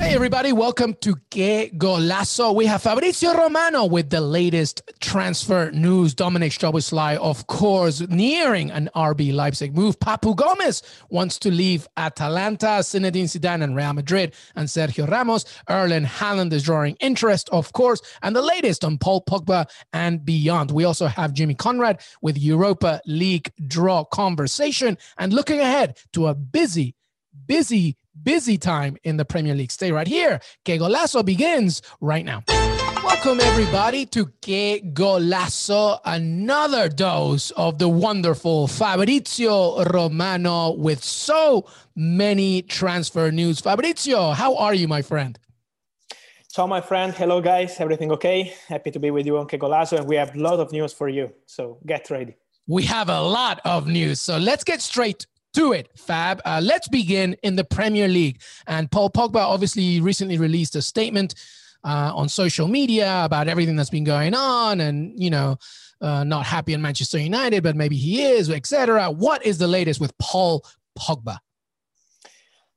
Hey, everybody, welcome to Que Golazo. We have Fabrizio Romano with the latest transfer news. Dominic Szoboszlai, of course, nearing an RB Leipzig move. Papu Gomez wants to leave Atalanta. Zinedine Zidane and Real Madrid and Sergio Ramos. Erling Haaland is drawing interest, of course. And the latest on Paul Pogba and beyond. We also have Jimmy Conrad with Europa League draw conversation and looking ahead to a busy, busy busy time in the Premier League. Stay right here. Que Golazo begins right now. Welcome, everybody, to Que Golazo, another dose of the wonderful Fabrizio Romano with so many transfer news. Fabrizio, how are you, my friend? So, my friend, hello, guys. Everything okay? Happy to be with you on Que Golazo, and we have a lot of news for you. So, get ready. We have a lot of news. So, let's get straight to it, Fab. Uh, let's begin in the Premier League. And Paul Pogba obviously recently released a statement uh, on social media about everything that's been going on, and you know, uh, not happy in Manchester United, but maybe he is, etc. What is the latest with Paul Pogba?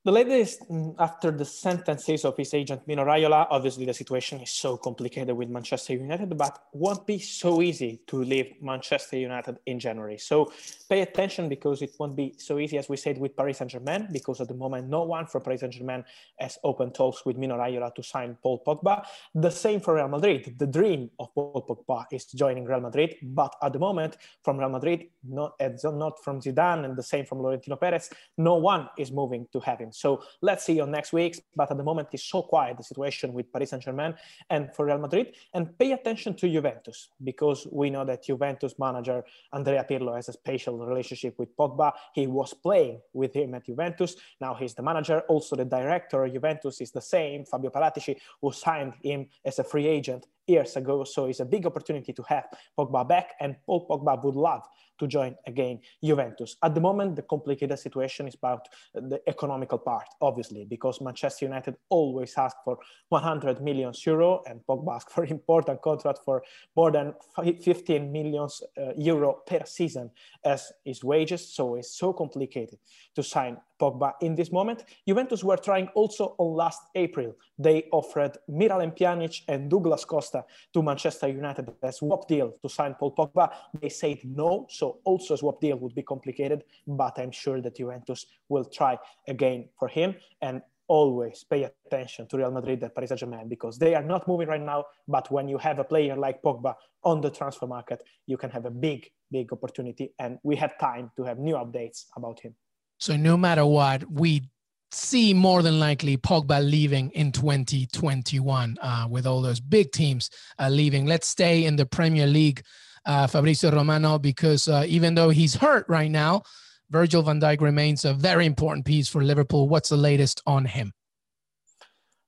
The latest, mm, after the sentences of his agent Mino Raiola, obviously the situation is so complicated with Manchester United, but won't be so easy to leave Manchester United in January. So pay attention because it won't be so easy as we said with Paris Saint Germain, because at the moment no one from Paris Saint Germain has open talks with Mino Raiola to sign Paul Pogba. The same for Real Madrid. The dream of Paul Pogba is joining Real Madrid, but at the moment from Real Madrid, not, not from Zidane, and the same from Florentino Perez, no one is moving to have him. So let's see on next week's. But at the moment, it's so quiet the situation with Paris Saint Germain and for Real Madrid. And pay attention to Juventus because we know that Juventus manager Andrea Pirlo has a special relationship with Pogba. He was playing with him at Juventus. Now he's the manager. Also, the director of Juventus is the same, Fabio Paratici, who signed him as a free agent years ago. So it's a big opportunity to have Pogba back, and Paul Pogba would love to join again Juventus. At the moment, the complicated situation is about the economical part, obviously, because Manchester United always ask for 100 million euro, and Pogba asked for important contract for more than 15 million uh, euro per season as his wages. So it's so complicated to sign Pogba in this moment. Juventus were trying also on last April. They offered Miralem Pjanic and Douglas Costa to Manchester United as swap deal to sign Paul Pogba. They said no, so also a swap deal would be complicated, but I'm sure that Juventus will try again for him. And always pay attention to Real Madrid and Paris Saint-Germain because they are not moving right now. But when you have a player like Pogba on the transfer market, you can have a big, big opportunity. And we have time to have new updates about him. So no matter what, we see more than likely Pogba leaving in 2021 uh, with all those big teams uh, leaving. Let's stay in the Premier League, uh, Fabrizio Romano, because uh, even though he's hurt right now, Virgil van Dijk remains a very important piece for Liverpool. What's the latest on him?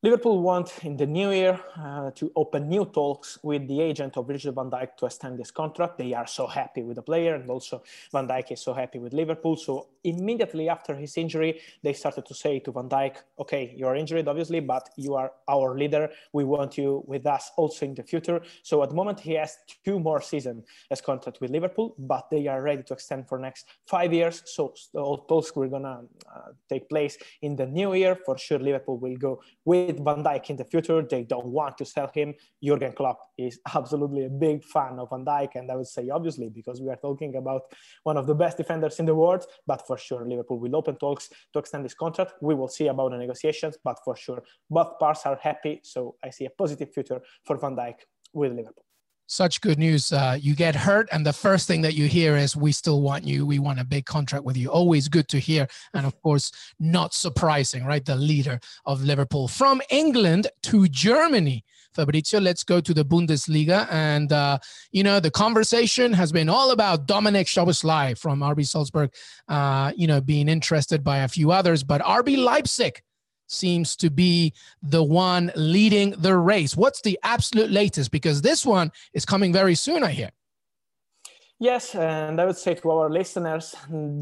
Liverpool want in the new year uh, to open new talks with the agent of Virgil van Dijk to extend this contract. They are so happy with the player, and also Van Dijk is so happy with Liverpool. So immediately after his injury, they started to say to Van Dijk, "Okay, you are injured, obviously, but you are our leader. We want you with us also in the future." So at the moment, he has two more seasons as contract with Liverpool, but they are ready to extend for next five years. So all talks were gonna uh, take place in the new year for sure. Liverpool will go with Van Dijk in the future. They don't want to sell him. Jurgen Klopp is absolutely a big fan of Van Dijk, and I would say obviously because we are talking about one of the best defenders in the world. But for sure, Liverpool will open talks to extend this contract. We will see about the negotiations, but for sure, both parts are happy. So I see a positive future for Van Dijk with Liverpool such good news. Uh, you get hurt, and the first thing that you hear is, "We still want you. We want a big contract with you." Always good to hear, and of course, not surprising, right? The leader of Liverpool from England to Germany. Fabrizio, let's go to the Bundesliga. And, uh, you know, the conversation has been all about Dominic Szoboszlai from RB Salzburg, uh, you know, being interested by a few others. But RB Leipzig seems to be the one leading the race. What's the absolute latest? Because this one is coming very soon, I hear. Yes, and I would say to our listeners,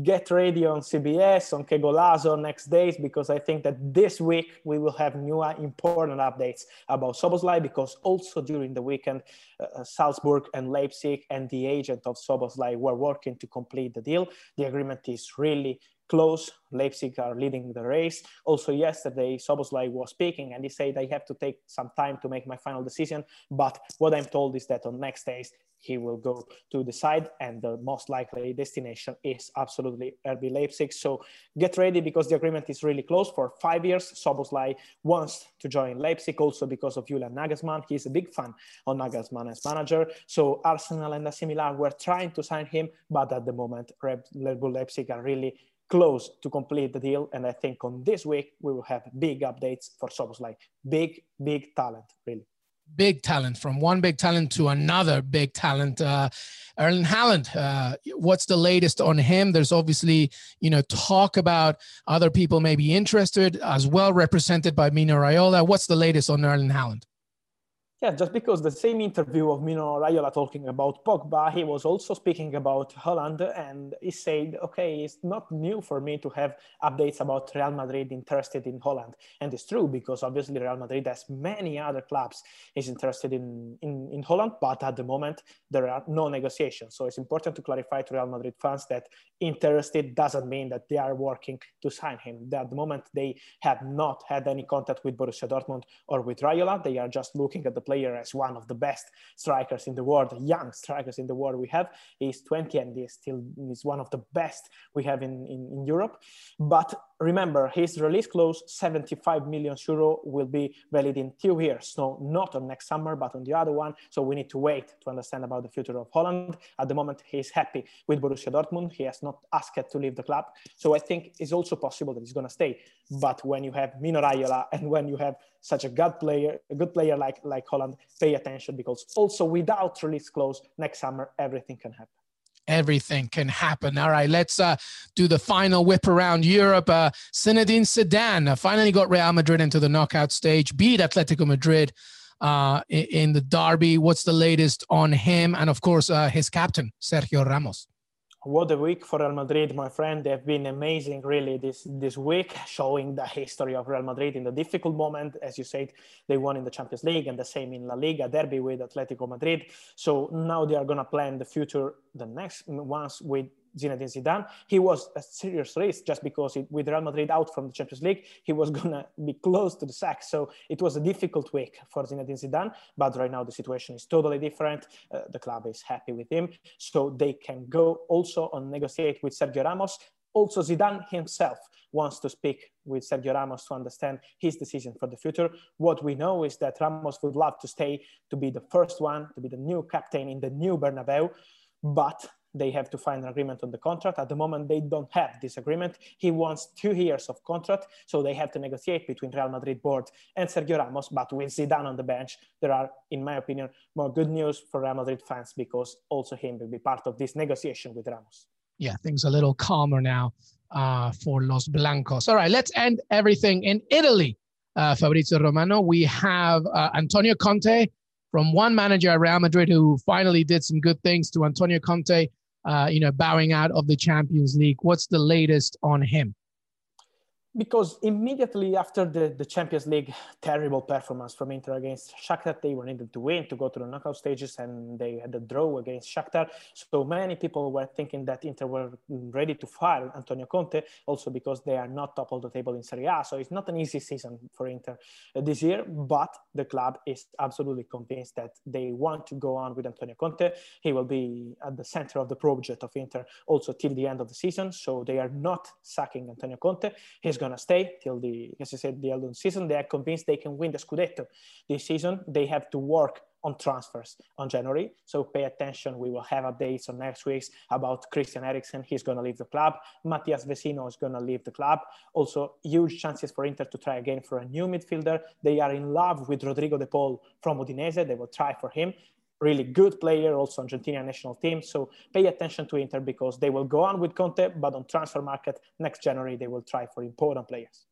get ready on CBS, on Que Golazo next days, because I think that this week we will have new uh, important updates about Szoboszlai, because also during the weekend, uh, uh, Salzburg and Leipzig and the agent of Szoboszlai were working to complete the deal. The agreement is really close. Leipzig are leading the race. Also, yesterday, Szoboszlai was speaking and he said, I have to take some time to make my final decision. But what I'm told is that on next days, he will go to decide and the most likely destination is absolutely RB Leipzig. So get ready because the agreement is really close for five years. Szoboszlai wants to join Leipzig also because of Julian Nagelsmann. He's a big fan of Nagelsmann as manager. So Arsenal and AC were trying to sign him, but at the moment, Red Bull Leipzig are really close to complete the deal. And I think on this week, we will have big updates for Szoboszlai. Big, big talent, really big talent from one big talent to another big talent. Uh, Erling Haaland, uh, what's the latest on him? There's obviously, you know, talk about other people may be interested as well represented by Mino Raiola. What's the latest on Erling Haaland? Yeah, just because the same interview of Mino Raiola talking about Pogba, he was also speaking about Haaland, and he said, okay, it's not new for me to have updates about Real Madrid interested in Haaland." And it's true because obviously Real Madrid has many other clubs is interested in, in, in Haaland, but at the moment there are no negotiations. So it's important to clarify to Real Madrid fans that interested doesn't mean that they are working to sign him. At the moment they have not had any contact with Borussia Dortmund or with Raiola. They are just looking at the player as one of the best strikers in the world, young strikers in the world we have. He's 20 and he's still is one of the best we have in, in, in Europe. But remember, his release clause, 75 million euro, will be valid in two years. No, not on next summer, but on the other one. So we need to wait to understand about the future of Haaland. At the moment, he's happy with Borussia Dortmund. He has not asked to leave the club. So I think it's also possible that he's going to stay. But when you have Mino Raiola and when you have such a good player, a good player like, like Haaland, pay attention because also without release clause next summer, everything can happen everything can happen. All right, let's uh, do the final whip around Europe. Uh, Zinedine Zidane uh, finally got Real Madrid into the knockout stage, beat Atletico Madrid uh, in, the derby. What's the latest on him? And of course, uh, his captain, Sergio Ramos what a week for Real Madrid, my friend. They've been amazing, really, this this week, showing the history of Real Madrid in the difficult moment. As you said, they won in the Champions League and the same in La Liga derby with Atletico Madrid. So now they are going to plan the future, the next ones with Zinedine Zidane. He was a serious risk just because it, with Real Madrid out from the Champions League, he was gonna be close to the sack. So it was a difficult week for Zinedine Zidane. But right now the situation is totally different. Uh, the club is happy with him, so they can go also and negotiate with Sergio Ramos. Also, Zidane himself wants to speak with Sergio Ramos to understand his decision for the future. What we know is that Ramos would love to stay to be the first one, to be the new captain in the new Bernabeu, but they have to find an agreement on the contract. At the moment, they don't have this agreement. He wants two years of contract, so they have to negotiate between Real Madrid board and Sergio Ramos. But with Zidane on the bench, there are, in my opinion, more good news for Real Madrid fans because also him will be part of this negotiation with Ramos. Yeah, things a little calmer now uh, for Los Blancos. All right, let's end everything in Italy. Uh, Fabrizio Romano, we have uh, Antonio Conte from one manager at Real Madrid who finally did some good things to Antonio Conte uh, you know, bowing out of the Champions League. What's the latest on him? Because immediately after the, the Champions League terrible performance from Inter against Shakhtar, they were needed to win to go to the knockout stages, and they had a draw against Shakhtar. So many people were thinking that Inter were ready to fire Antonio Conte, also because they are not top of the table in Serie A. So it's not an easy season for Inter uh, this year, but the club is absolutely convinced that they want to go on with Antonio Conte. He will be at the center of the project of Inter also till the end of the season. So they are not sacking Antonio Conte. He's going to stay till the, as I said, the end season. They are convinced they can win the Scudetto this season. They have to work on transfers on January. So pay attention. We will have updates on next week's about Christian Eriksen. He's going to leave the club. Matias Vecino is going to leave the club. Also, huge chances for Inter to try again for a new midfielder. They are in love with Rodrigo De Paul from Udinese. They will try for him. Really good player, also Argentina national team. So pay attention to Inter because they will go on with Conte, but on transfer market next January they will try for important players.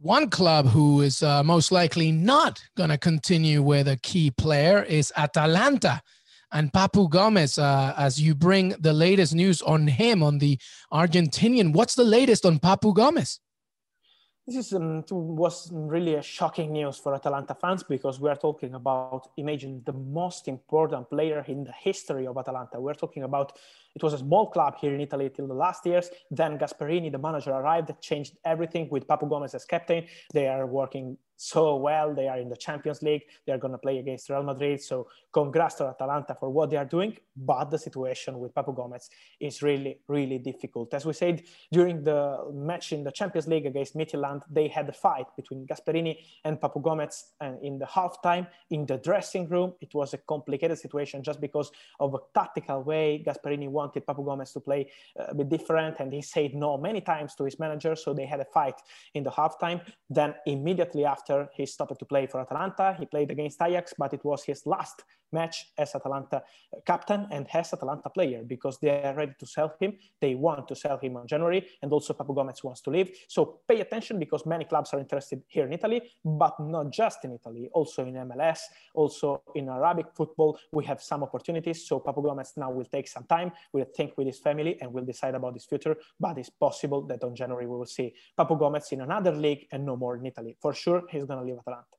One club who is uh, most likely not going to continue with a key player is Atalanta. And Papu Gomez, uh, as you bring the latest news on him, on the Argentinian, what's the latest on Papu Gomez? This is, um, was really a shocking news for Atalanta fans because we are talking about, imagine, the most important player in the history of Atalanta. We're talking about it was a small club here in Italy till the last years. Then Gasperini, the manager, arrived, changed everything with Papu Gomez as captain. They are working so well. They are in the Champions League. They are going to play against Real Madrid. So congrats to Atalanta for what they are doing. But the situation with Papu Gomez is really, really difficult. As we said during the match in the Champions League against Midtjylland, they had a fight between Gasperini and Papu Gomez and in the halftime in the dressing room. It was a complicated situation just because of a tactical way Gasperini wanted Papu Gomez to play uh, a bit different, and he said no many times to his manager. So they had a fight in the halftime. Then immediately after, he stopped to play for Atalanta. He played against Ajax, but it was his last match as Atalanta captain and as Atalanta player because they are ready to sell him. They want to sell him in January, and also Papu Gomez wants to leave. So pay attention because many clubs are interested here in Italy, but not just in Italy, also in MLS, also in Arabic football. We have some opportunities. So Papu Gomez now will take some time, will think with his family, and will decide about his future. But it's possible that on January we will see Papu Gomez in another league and no more in Italy. For sure, he's going to leave Atalanta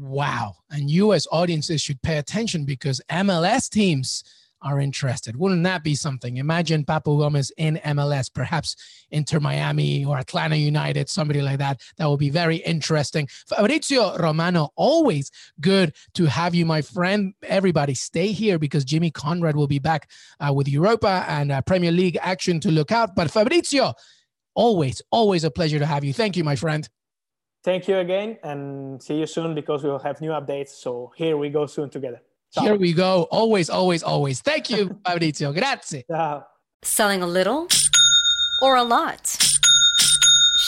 wow. And US audiences should pay attention because MLS teams are interested. Wouldn't that be something? Imagine Papu Gomez in MLS, perhaps Inter Miami or Atlanta United, somebody like that. That would be very interesting. Fabrizio Romano, always good to have you, my friend. Everybody stay here because Jimmy Conrad will be back uh, with Europa and uh, Premier League action to look out. But Fabrizio, always, always a pleasure to have you. Thank you, my friend. Thank you again and see you soon because we will have new updates. So here we go soon together. Ciao. Here we go. Always, always, always. Thank you, Fabrizio. Grazie. Ciao. Selling a little or a lot?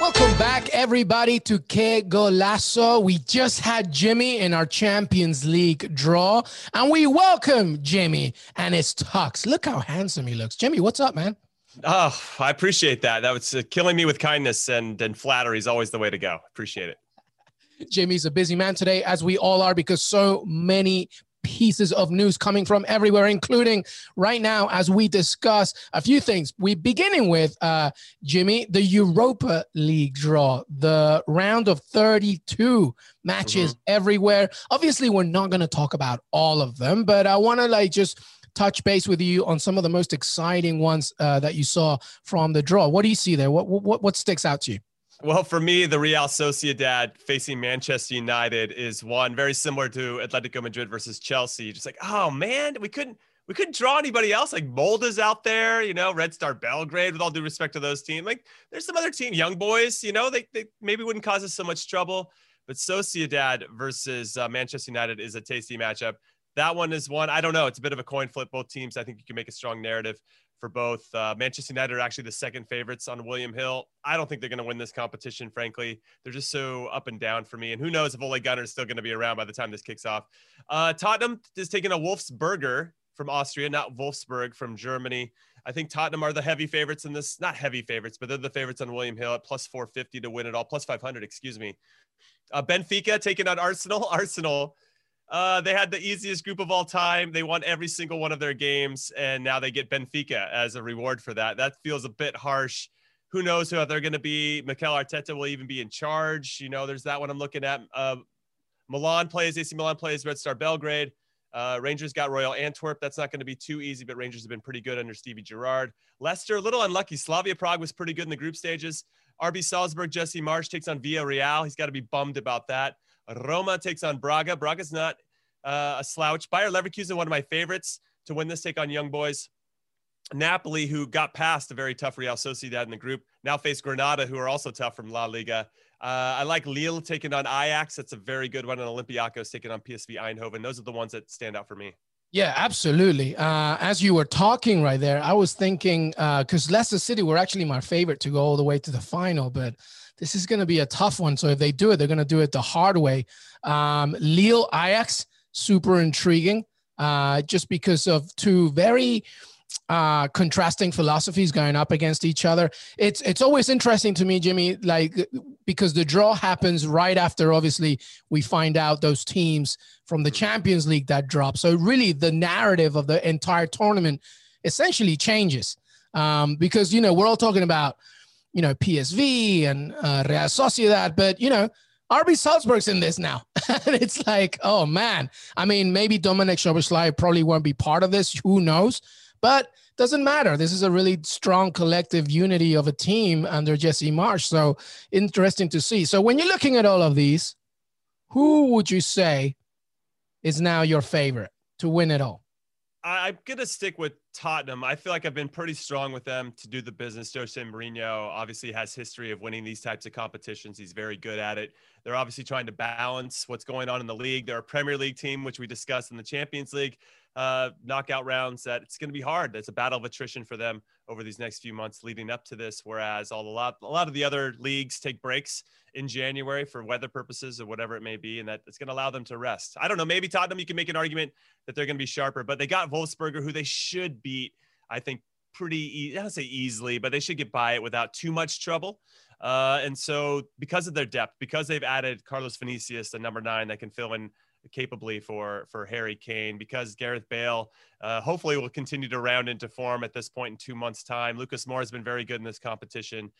Welcome back, everybody, to Que Golazo. We just had Jimmy in our Champions League draw, and we welcome Jimmy and his tux. Look how handsome he looks. Jimmy, what's up, man? Oh, I appreciate that. That was uh, killing me with kindness and and flattery is always the way to go. Appreciate it. Jimmy's a busy man today, as we all are, because so many pieces of news coming from everywhere, including right now as we discuss a few things. We beginning with uh, Jimmy, the Europa League draw, the round of 32 matches mm-hmm. everywhere. Obviously, we're not going to talk about all of them, but I want to like just touch base with you on some of the most exciting ones uh, that you saw from the draw. What do you see there? What, what, what sticks out to you? Well, for me, the Real Sociedad facing Manchester United is one very similar to Atletico Madrid versus Chelsea. Just like, oh man, we couldn't we couldn't draw anybody else. Like Molde's out there, you know, Red Star Belgrade, with all due respect to those teams. Like there's some other team, young boys, you know, they, they maybe wouldn't cause us so much trouble. But Sociedad versus uh, Manchester United is a tasty matchup. That one is one. I don't know. It's a bit of a coin flip. Both teams, I think you can make a strong narrative for both. Uh, Manchester United are actually the second favorites on William Hill. I don't think they're going to win this competition, frankly. They're just so up and down for me. And who knows if Ole Gunnar is still going to be around by the time this kicks off. Uh, Tottenham is taking a Wolfsberger from Austria, not Wolfsburg from Germany. I think Tottenham are the heavy favorites in this, not heavy favorites, but they're the favorites on William Hill at plus 450 to win it all, plus 500, excuse me. Uh, Benfica taking on Arsenal. Arsenal, uh, they had the easiest group of all time. They won every single one of their games, and now they get Benfica as a reward for that. That feels a bit harsh. Who knows who they're going to be? Mikel Arteta will even be in charge. You know, there's that one I'm looking at. Uh, Milan plays, AC Milan plays Red Star Belgrade. Uh, Rangers got Royal Antwerp. That's not going to be too easy, but Rangers have been pretty good under Stevie Gerrard. Leicester, a little unlucky. Slavia Prague was pretty good in the group stages. RB Salzburg, Jesse Marsch takes on Villarreal. He's got to be bummed about that. Roma takes on Braga. Braga's not uh, a slouch. Bayer Leverkusen, one of my favorites to win this take on Young Boys. Napoli, who got past a very tough Real Sociedad in the group, now face Granada, who are also tough from La Liga. Uh, I like Lille taking on Ajax. That's a very good one. And Olympiacos taking on PSV Eindhoven. Those are the ones that stand out for me. Yeah, absolutely. Uh, as you were talking right there, I was thinking because uh, Leicester City were actually my favorite to go all the way to the final, but this is going to be a tough one. So if they do it, they're going to do it the hard way. Um, Lille Ajax, super intriguing, uh, just because of two very uh, contrasting philosophies going up against each other. It's it's always interesting to me, Jimmy, like because the draw happens right after obviously we find out those teams from the Champions League that drop. So really, the narrative of the entire tournament essentially changes um, because you know we're all talking about you know PSV and uh, Real Sociedad, but you know. RB Salzburg's in this now. and it's like, oh man. I mean, maybe Dominic Szoboszlai probably won't be part of this. Who knows? But doesn't matter. This is a really strong collective unity of a team under Jesse Marsch. So interesting to see. So when you're looking at all of these, who would you say is now your favorite to win it all? I'm gonna stick with Tottenham. I feel like I've been pretty strong with them to do the business. Jose Mourinho obviously has history of winning these types of competitions. He's very good at it. They're obviously trying to balance what's going on in the league. They're a Premier League team, which we discussed in the Champions League uh, knockout rounds that it's going to be hard. It's a battle of attrition for them over these next few months leading up to this. Whereas all a lot, a lot of the other leagues take breaks in January for weather purposes or whatever it may be, and that it's going to allow them to rest. I don't know. Maybe Tottenham, you can make an argument that they're going to be sharper, but they got Wolfsberger, who they should beat. I think pretty, I don't say easily, but they should get by it without too much trouble. Uh, and so, because of their depth, because they've added Carlos Vinicius, the number nine that can fill in capably for for Harry Kane because Gareth Bale uh, hopefully will continue to round into form at this point in two months' time. Lucas Moura has been very good in this competition.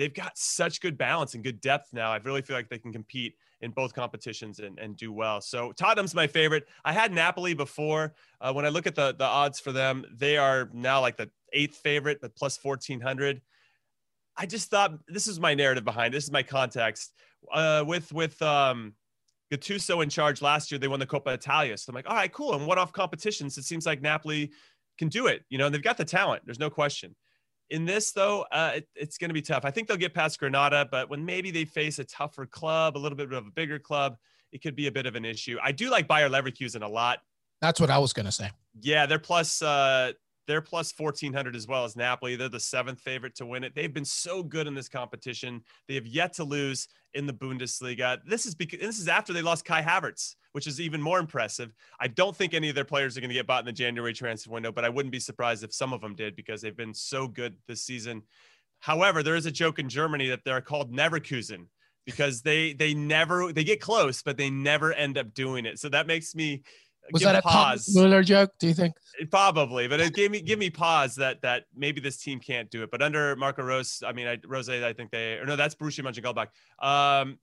They've got such good balance and good depth now. I really feel like they can compete in both competitions and, and do well. So Tottenham's my favorite. I had Napoli before. Uh, when I look at the the odds for them, they are now like the eighth favorite, but plus fourteen hundred. I just thought this is my narrative behind this is my context uh, with with um, Gattuso in charge last year, they won the Coppa Italia. So I'm like, all right, cool. And one-off competitions, it seems like Napoli can do it. You know, and they've got the talent. There's no question. In this, though, uh, it, it's going to be tough. I think they'll get past Granada, but when maybe they face a tougher club, a little bit of a bigger club, it could be a bit of an issue. I do like Bayer Leverkusen a lot. That's what I was going to say. Yeah, they're plus uh, they're plus 1400 as well as Napoli. They're the seventh favorite to win it. They've been so good in this competition. They have yet to lose in the Bundesliga. This is because this is after they lost Kai Havertz, which is even more impressive. I don't think any of their players are going to get bought in the January transfer window, but I wouldn't be surprised if some of them did because they've been so good this season. However, there is a joke in Germany that they're called Neverkusen because they they never they get close, but they never end up doing it. So that makes me was that a pause. Mueller joke? Do you think? Probably, but it gave me give me pause that that maybe this team can't do it. But under Marco Rose, I mean, I, Rose, I think they or no, that's Borussia Mönchengladbach. Um,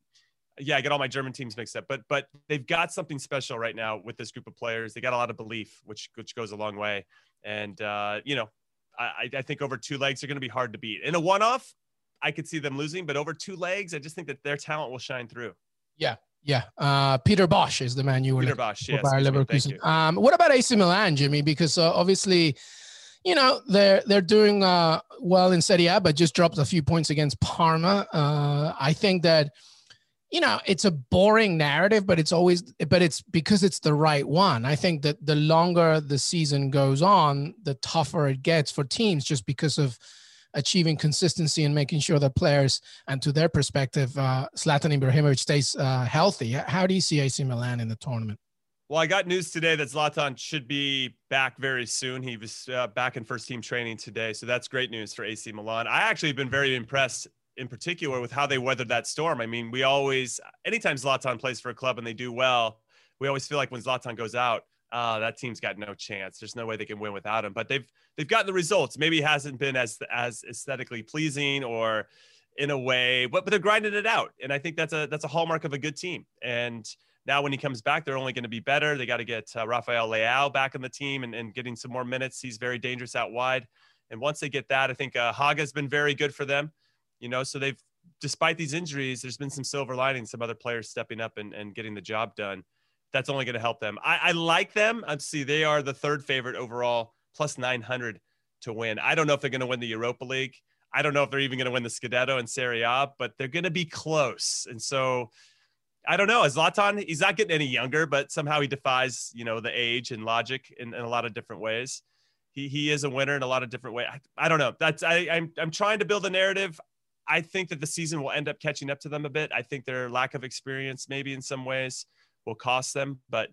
yeah, I get all my German teams mixed up, but but they've got something special right now with this group of players. They got a lot of belief, which which goes a long way. And uh, you know, I, I think over two legs are going to be hard to beat. In a one-off, I could see them losing, but over two legs, I just think that their talent will shine through. Yeah, Yeah, uh, Peter Bosz is the man you were Peter for yes, Bayer Leverkusen. Um, what about AC Milan, Jimmy? Because uh, obviously, you know they're they're doing uh, well in Serie A, but just dropped a few points against Parma. Uh, I think that you know it's a boring narrative, but it's always but it's because it's the right one. I think that the longer the season goes on, the tougher it gets for teams, just because of achieving consistency and making sure that players and to their perspective, uh, Zlatan Ibrahimovic stays uh, healthy. How do you see AC Milan in the tournament? Well, I got news today that Zlatan should be back very soon. He was uh, back in first team training today, so that's great news for AC Milan. I actually have been very impressed, in particular, with how they weathered that storm. I mean, we always, anytime Zlatan plays for a club and they do well, we always feel like when Zlatan goes out, uh, that team's got no chance. There's no way they can win without him. But they've they've gotten the results. Maybe hasn't been as as aesthetically pleasing or in a way, but but they're grinding it out. And I think that's a that's a hallmark of a good team. And now when he comes back, they're only going to be better. They got to get uh, Rafael Leao back in the team and, and getting some more minutes. He's very dangerous out wide. And once they get that, I think uh, Hauge's been very good for them. You know, so they've despite these injuries, there's been some silver linings, some other players stepping up and, and getting the job done that's only going to help them. I, I like them. Let's see, they are the third favorite overall, plus 900 to win. I don't know if they're going to win the Europa League. I don't know if they're even going to win the Scudetto and Serie A, but they're going to be close. And so I don't know. Zlatan, he's not getting any younger, but somehow he defies, you know, the age and logic in, in a lot of different ways. He, he is a winner in a lot of different ways. I, I don't know. That's I, I'm I'm trying to build a narrative. I think that the season will end up catching up to them a bit. I think their lack of experience, maybe in some ways, will cost them, but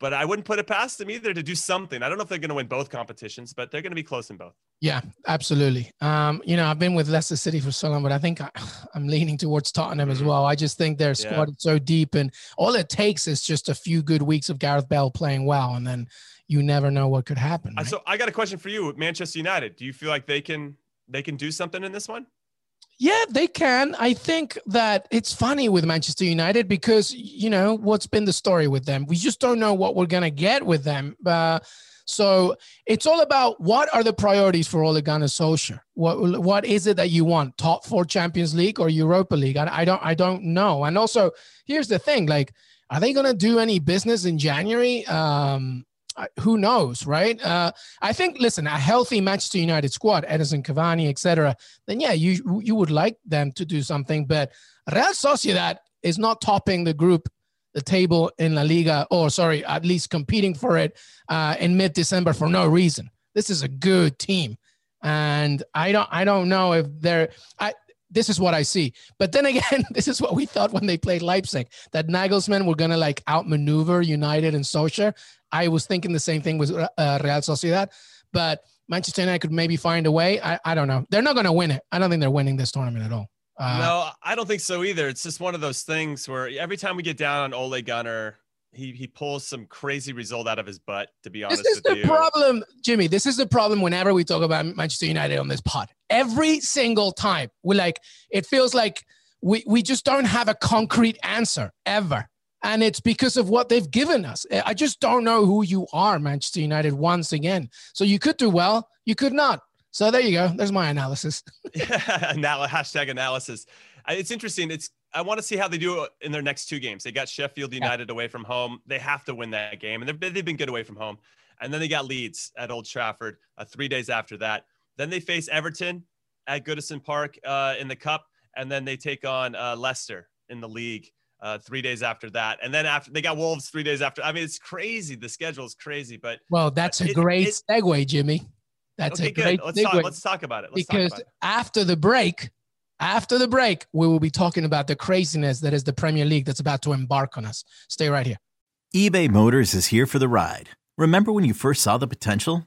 but I wouldn't put it past them either to do something. I don't know if they're going to win both competitions, but they're going to be close in both. Yeah, absolutely. Um, you know, I've been with Leicester City for so long, but I think I, am leaning towards Tottenham as well. I just think their squad yeah. is so deep, and all it takes is just a few good weeks of Gareth Bale playing well, and then you never know what could happen. Right? So I got a question for you, Manchester United. Do you feel like they can they can do something in this one? Yeah, they can. I think that it's funny with Manchester United because you know what's been the story with them. We just don't know what we're gonna get with them. Uh, so it's all about what are the priorities for Ole Gunnar Solskjaer. What what is it that you want? Top four Champions League or Europa League? I, I don't I don't know. And also, here's the thing: like, are they gonna do any business in January? Um, who knows, right? Uh, I think, listen, a healthy Manchester United squad, Edinson Cavani, etc. Then yeah, you you would like them to do something, but Real Sociedad is not topping the group, the table in La Liga, or sorry, at least competing for it uh, in mid-December for no reason. This is a good team, and I don't I don't know if they're I. This is what I see. But then again, this is what we thought when they played Leipzig that Nagelsmann were going to like outmaneuver United and Solskjaer. I was thinking the same thing with uh, Real Sociedad, but Manchester United could maybe find a way. I, I don't know. They're not going to win it. I don't think they're winning this tournament at all. Uh, no, I don't think so either. It's just one of those things where every time we get down on Ole Gunnar, he he pulls some crazy result out of his butt. To be honest, this is the you. problem, Jimmy. This is the problem. Whenever we talk about Manchester United on this pod, every single time we like, it feels like we we just don't have a concrete answer ever and it's because of what they've given us. I just don't know who you are, Manchester United, once again. So you could do well, you could not. So there you go. There's my analysis. now hashtag analysis. It's interesting. It's I want to see how they do in their next two games. They got Sheffield United yeah. away from home. They have to win that game, and they've, they've been good away from home. And then they got Leeds at Old Trafford uh, three days after that. Then they face Everton at Goodison Park uh, in the Cup, and then they take on uh, Leicester in the league uh, three days after that. And then after they got Wolves three days after. I mean, it's crazy. The schedule is crazy, but well, that's a it, great it, segue, Jimmy. That's okay, a great good. Let's segue. talk, let's talk about it. Let's because it. after the break, after the break, we will be talking about the craziness that is the Premier League that's about to embark on us. Stay right here. eBay Motors is here for the ride. Remember when you first saw the potential?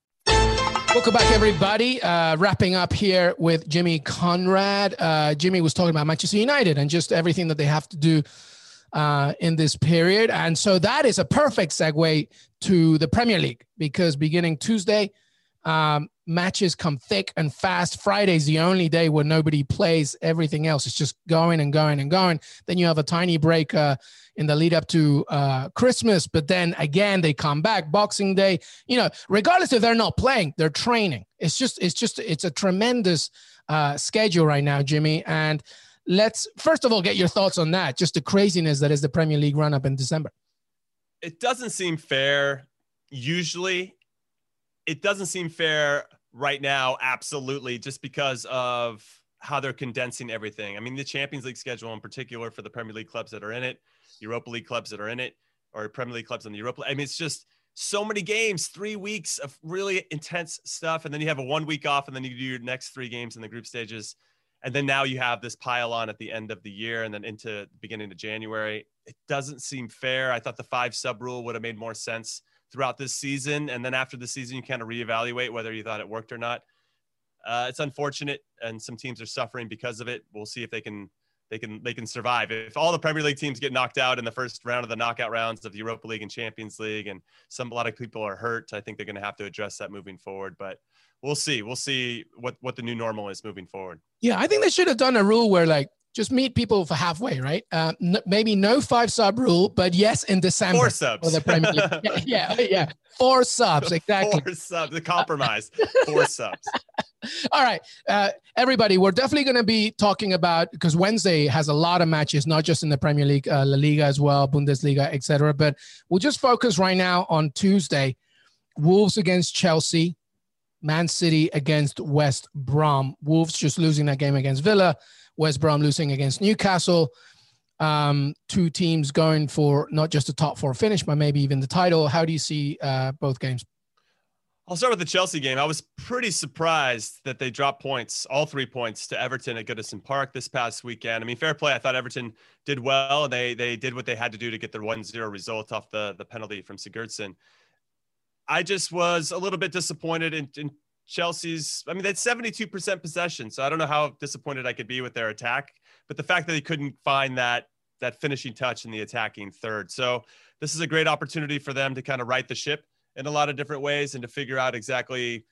Welcome back, everybody. Uh, wrapping up here with Jimmy Conrad. Uh, Jimmy was talking about Manchester United and just everything that they have to do uh, in this period. And so that is a perfect segue to the Premier League because beginning Tuesday, um, matches come thick and fast. Friday's the only day where nobody plays. Everything else is just going and going and going. Then you have a tiny break uh, in the lead up to uh, Christmas, but then again they come back. Boxing Day, you know, regardless if they're not playing, they're training. It's just, it's just, it's a tremendous uh, schedule right now, Jimmy. And let's first of all get your thoughts on that. Just the craziness that is the Premier League run up in December. It doesn't seem fair. Usually, it doesn't seem fair right now. Absolutely, just because of how they're condensing everything. I mean, the Champions League schedule in particular for the Premier League clubs that are in it, Europa League clubs that are in it, or Premier League clubs in the Europa. League. I mean, it's just so many games, three weeks of really intense stuff, and then you have a one week off, and then you do your next three games in the group stages and then now you have this pile on at the end of the year and then into the beginning of January. It doesn't seem fair. I thought the five sub rule would have made more sense throughout this season, and then after the season, you kind of reevaluate whether you thought it worked or not. Uh, it's unfortunate, and some teams are suffering because of it. We'll see if they can they can they can survive. If all the Premier League teams get knocked out in the first round of the knockout rounds of the Europa League and Champions League, and some a lot of people are hurt, I think they're going to have to address that moving forward. But we'll see. We'll see what what the new normal is moving forward. Yeah, I think they should have done a rule where like just meet people for halfway, right? Uh, n- maybe no five sub rule, but yes, in December. Four subs. For the Premier League. yeah, yeah, yeah, four subs exactly. Four subs. The compromise. Four subs. All right, uh, everybody, we're definitely going to be talking about because Wednesday has a lot of matches, not just in the Premier League, uh, La Liga as well, Bundesliga, etc. But we'll just focus right now on Tuesday. Wolves against Chelsea. Man City against West Brom. Wolves just losing that game against Villa. West Brom losing against Newcastle. Um, two teams going for not just a top four finish, but maybe even the title. How do you see uh, both games? I'll start with the Chelsea game. I was pretty surprised that they dropped points, all three points to Everton at Goodison Park this past weekend. I mean, fair play. I thought Everton did well, they they did what they had to do to get their 1-0 result off the the penalty from Sigurdsson. I just was a little bit disappointed in, in Chelsea's. I mean, they had 72% possession, so I don't know how disappointed I could be with their attack. But the fact that they couldn't find that that finishing touch in the attacking third, so this is a great opportunity for them to kind of right the ship in a lot of different ways and to figure out exactly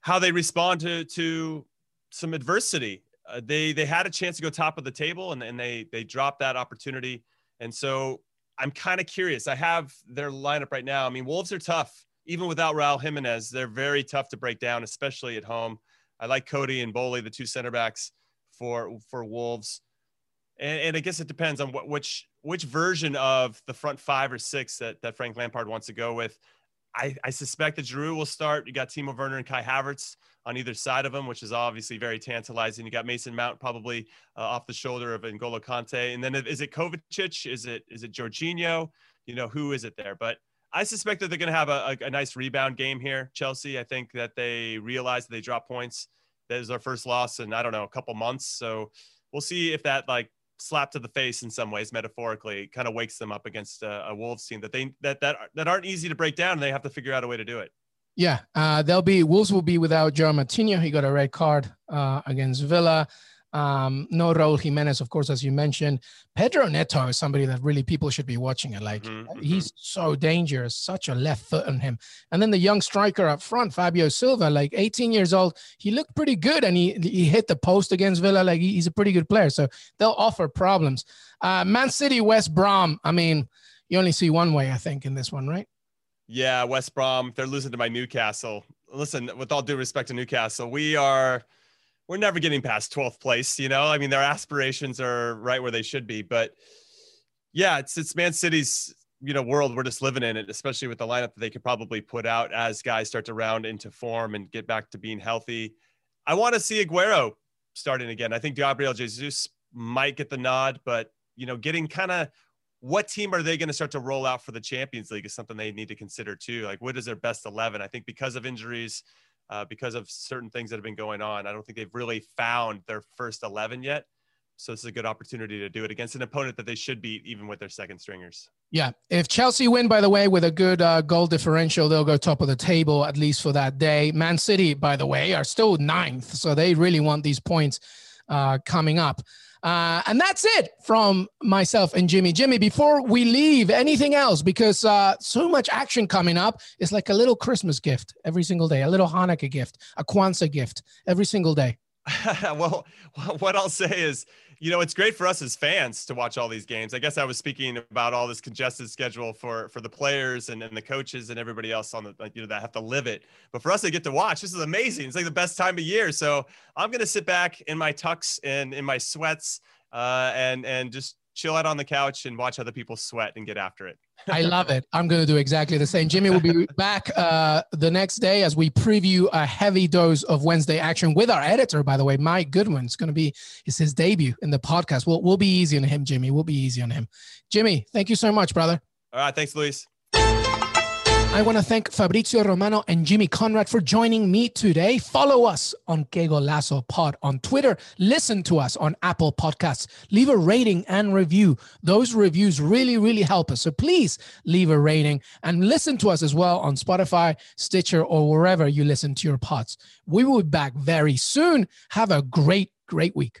how they respond to to some adversity. Uh, they they had a chance to go top of the table and, and they they dropped that opportunity. And so I'm kind of curious. I have their lineup right now. I mean, Wolves are tough, even without Raul Jimenez. They're very tough to break down, especially at home. I like Coady and Boly, the two center backs for for Wolves. And, and I guess it depends on what which which version of the front five or six that, that Frank Lampard wants to go with. I, I suspect that Giroud will start. You got Timo Werner and Kai Havertz on either side of him, which is obviously very tantalizing. You got Mason Mount probably uh, off the shoulder of N'Golo Kante, and then is it Kovacic? Is it is it Jorginho? You know who is it there? But I suspect that they're going to have a, a, a, nice rebound game here. Chelsea, I think that they realize that they drop points. That is their first loss in I don't know a couple months. So we'll see if that like slap to the face in some ways, metaphorically, kind of wakes them up against a, a Wolves team that they that that that aren't easy to break down. and They have to figure out a way to do it. Yeah, uh, they'll be Wolves will be without João Moutinho. He got a red card uh, against Villa. Um, no Raul Jimenez, of course, as you mentioned. Pedro Neto is somebody that really people should be watching it. Like mm-hmm, he's mm-hmm. so dangerous, such a left foot on him. And then the young striker up front, Fabio Silva, like 18 years old, he looked pretty good and he he hit the post against Villa. Like he's a pretty good player. So they'll offer problems. Uh, Man City, West Brom. I mean, you only see one way, I think, in this one, right? Yeah, West Brom. They're losing to my Newcastle. Listen, with all due respect to Newcastle, we are we're never getting past 12th place. You know, I mean, their aspirations are right where they should be. But yeah, it's it's Man City's you know world we're just living in it, especially with the lineup that they could probably put out as guys start to round into form and get back to being healthy. I want to see Aguero starting again. I think Gabriel Jesus might get the nod, but you know, getting kind of what team are they going to start to roll out for the Champions League is something they need to consider too. Like, what is their best 11? I think because of injuries, uh, because of certain things that have been going on, I don't think they've really found their first 11 yet. So this is a good opportunity to do it against an opponent that they should beat, even with their second stringers. Yeah. If Chelsea win, by the way, with a good uh, goal differential, they'll go top of the table at least for that day. Man City, by the way, are still ninth. So they really want these points uh, coming up. Uh, and that's it from myself and Jimmy. Jimmy, before we leave, anything else? Because uh, so much action coming up. It's like a little Christmas gift every single day, a little Hanukkah gift, a Kwanzaa gift every single day. well, what I'll say is, you know, it's great for us as fans to watch all these games. I guess I was speaking about all this congested schedule for for the players and, and the coaches and everybody else on the you know that have to live it. But for us to get to watch, this is amazing. It's like the best time of year. So I'm gonna sit back in my tux and in my sweats uh, and and just chill out on the couch and watch other people sweat and get after it. I love it. I'm going to do exactly the same. Jimmy will be back uh, the next day as we preview a heavy dose of Wednesday action with our editor, by the way, Mike Goodwin. It's going to be it's his debut in the podcast. We'll, we'll be easy on him, Jimmy. We'll be easy on him. Jimmy, thank you so much, brother. All right. Thanks, Luis. I want to thank Fabrizio Romano and Jimmy Conrad for joining me today. Follow us on Que Golazo Pod on Twitter. Listen to us on Apple Podcasts. Leave a rating and review. Those reviews really, really help us. So please leave a rating and listen to us as well on Spotify, Stitcher, or wherever you listen to your pods. We will be back very soon. Have a great, great week.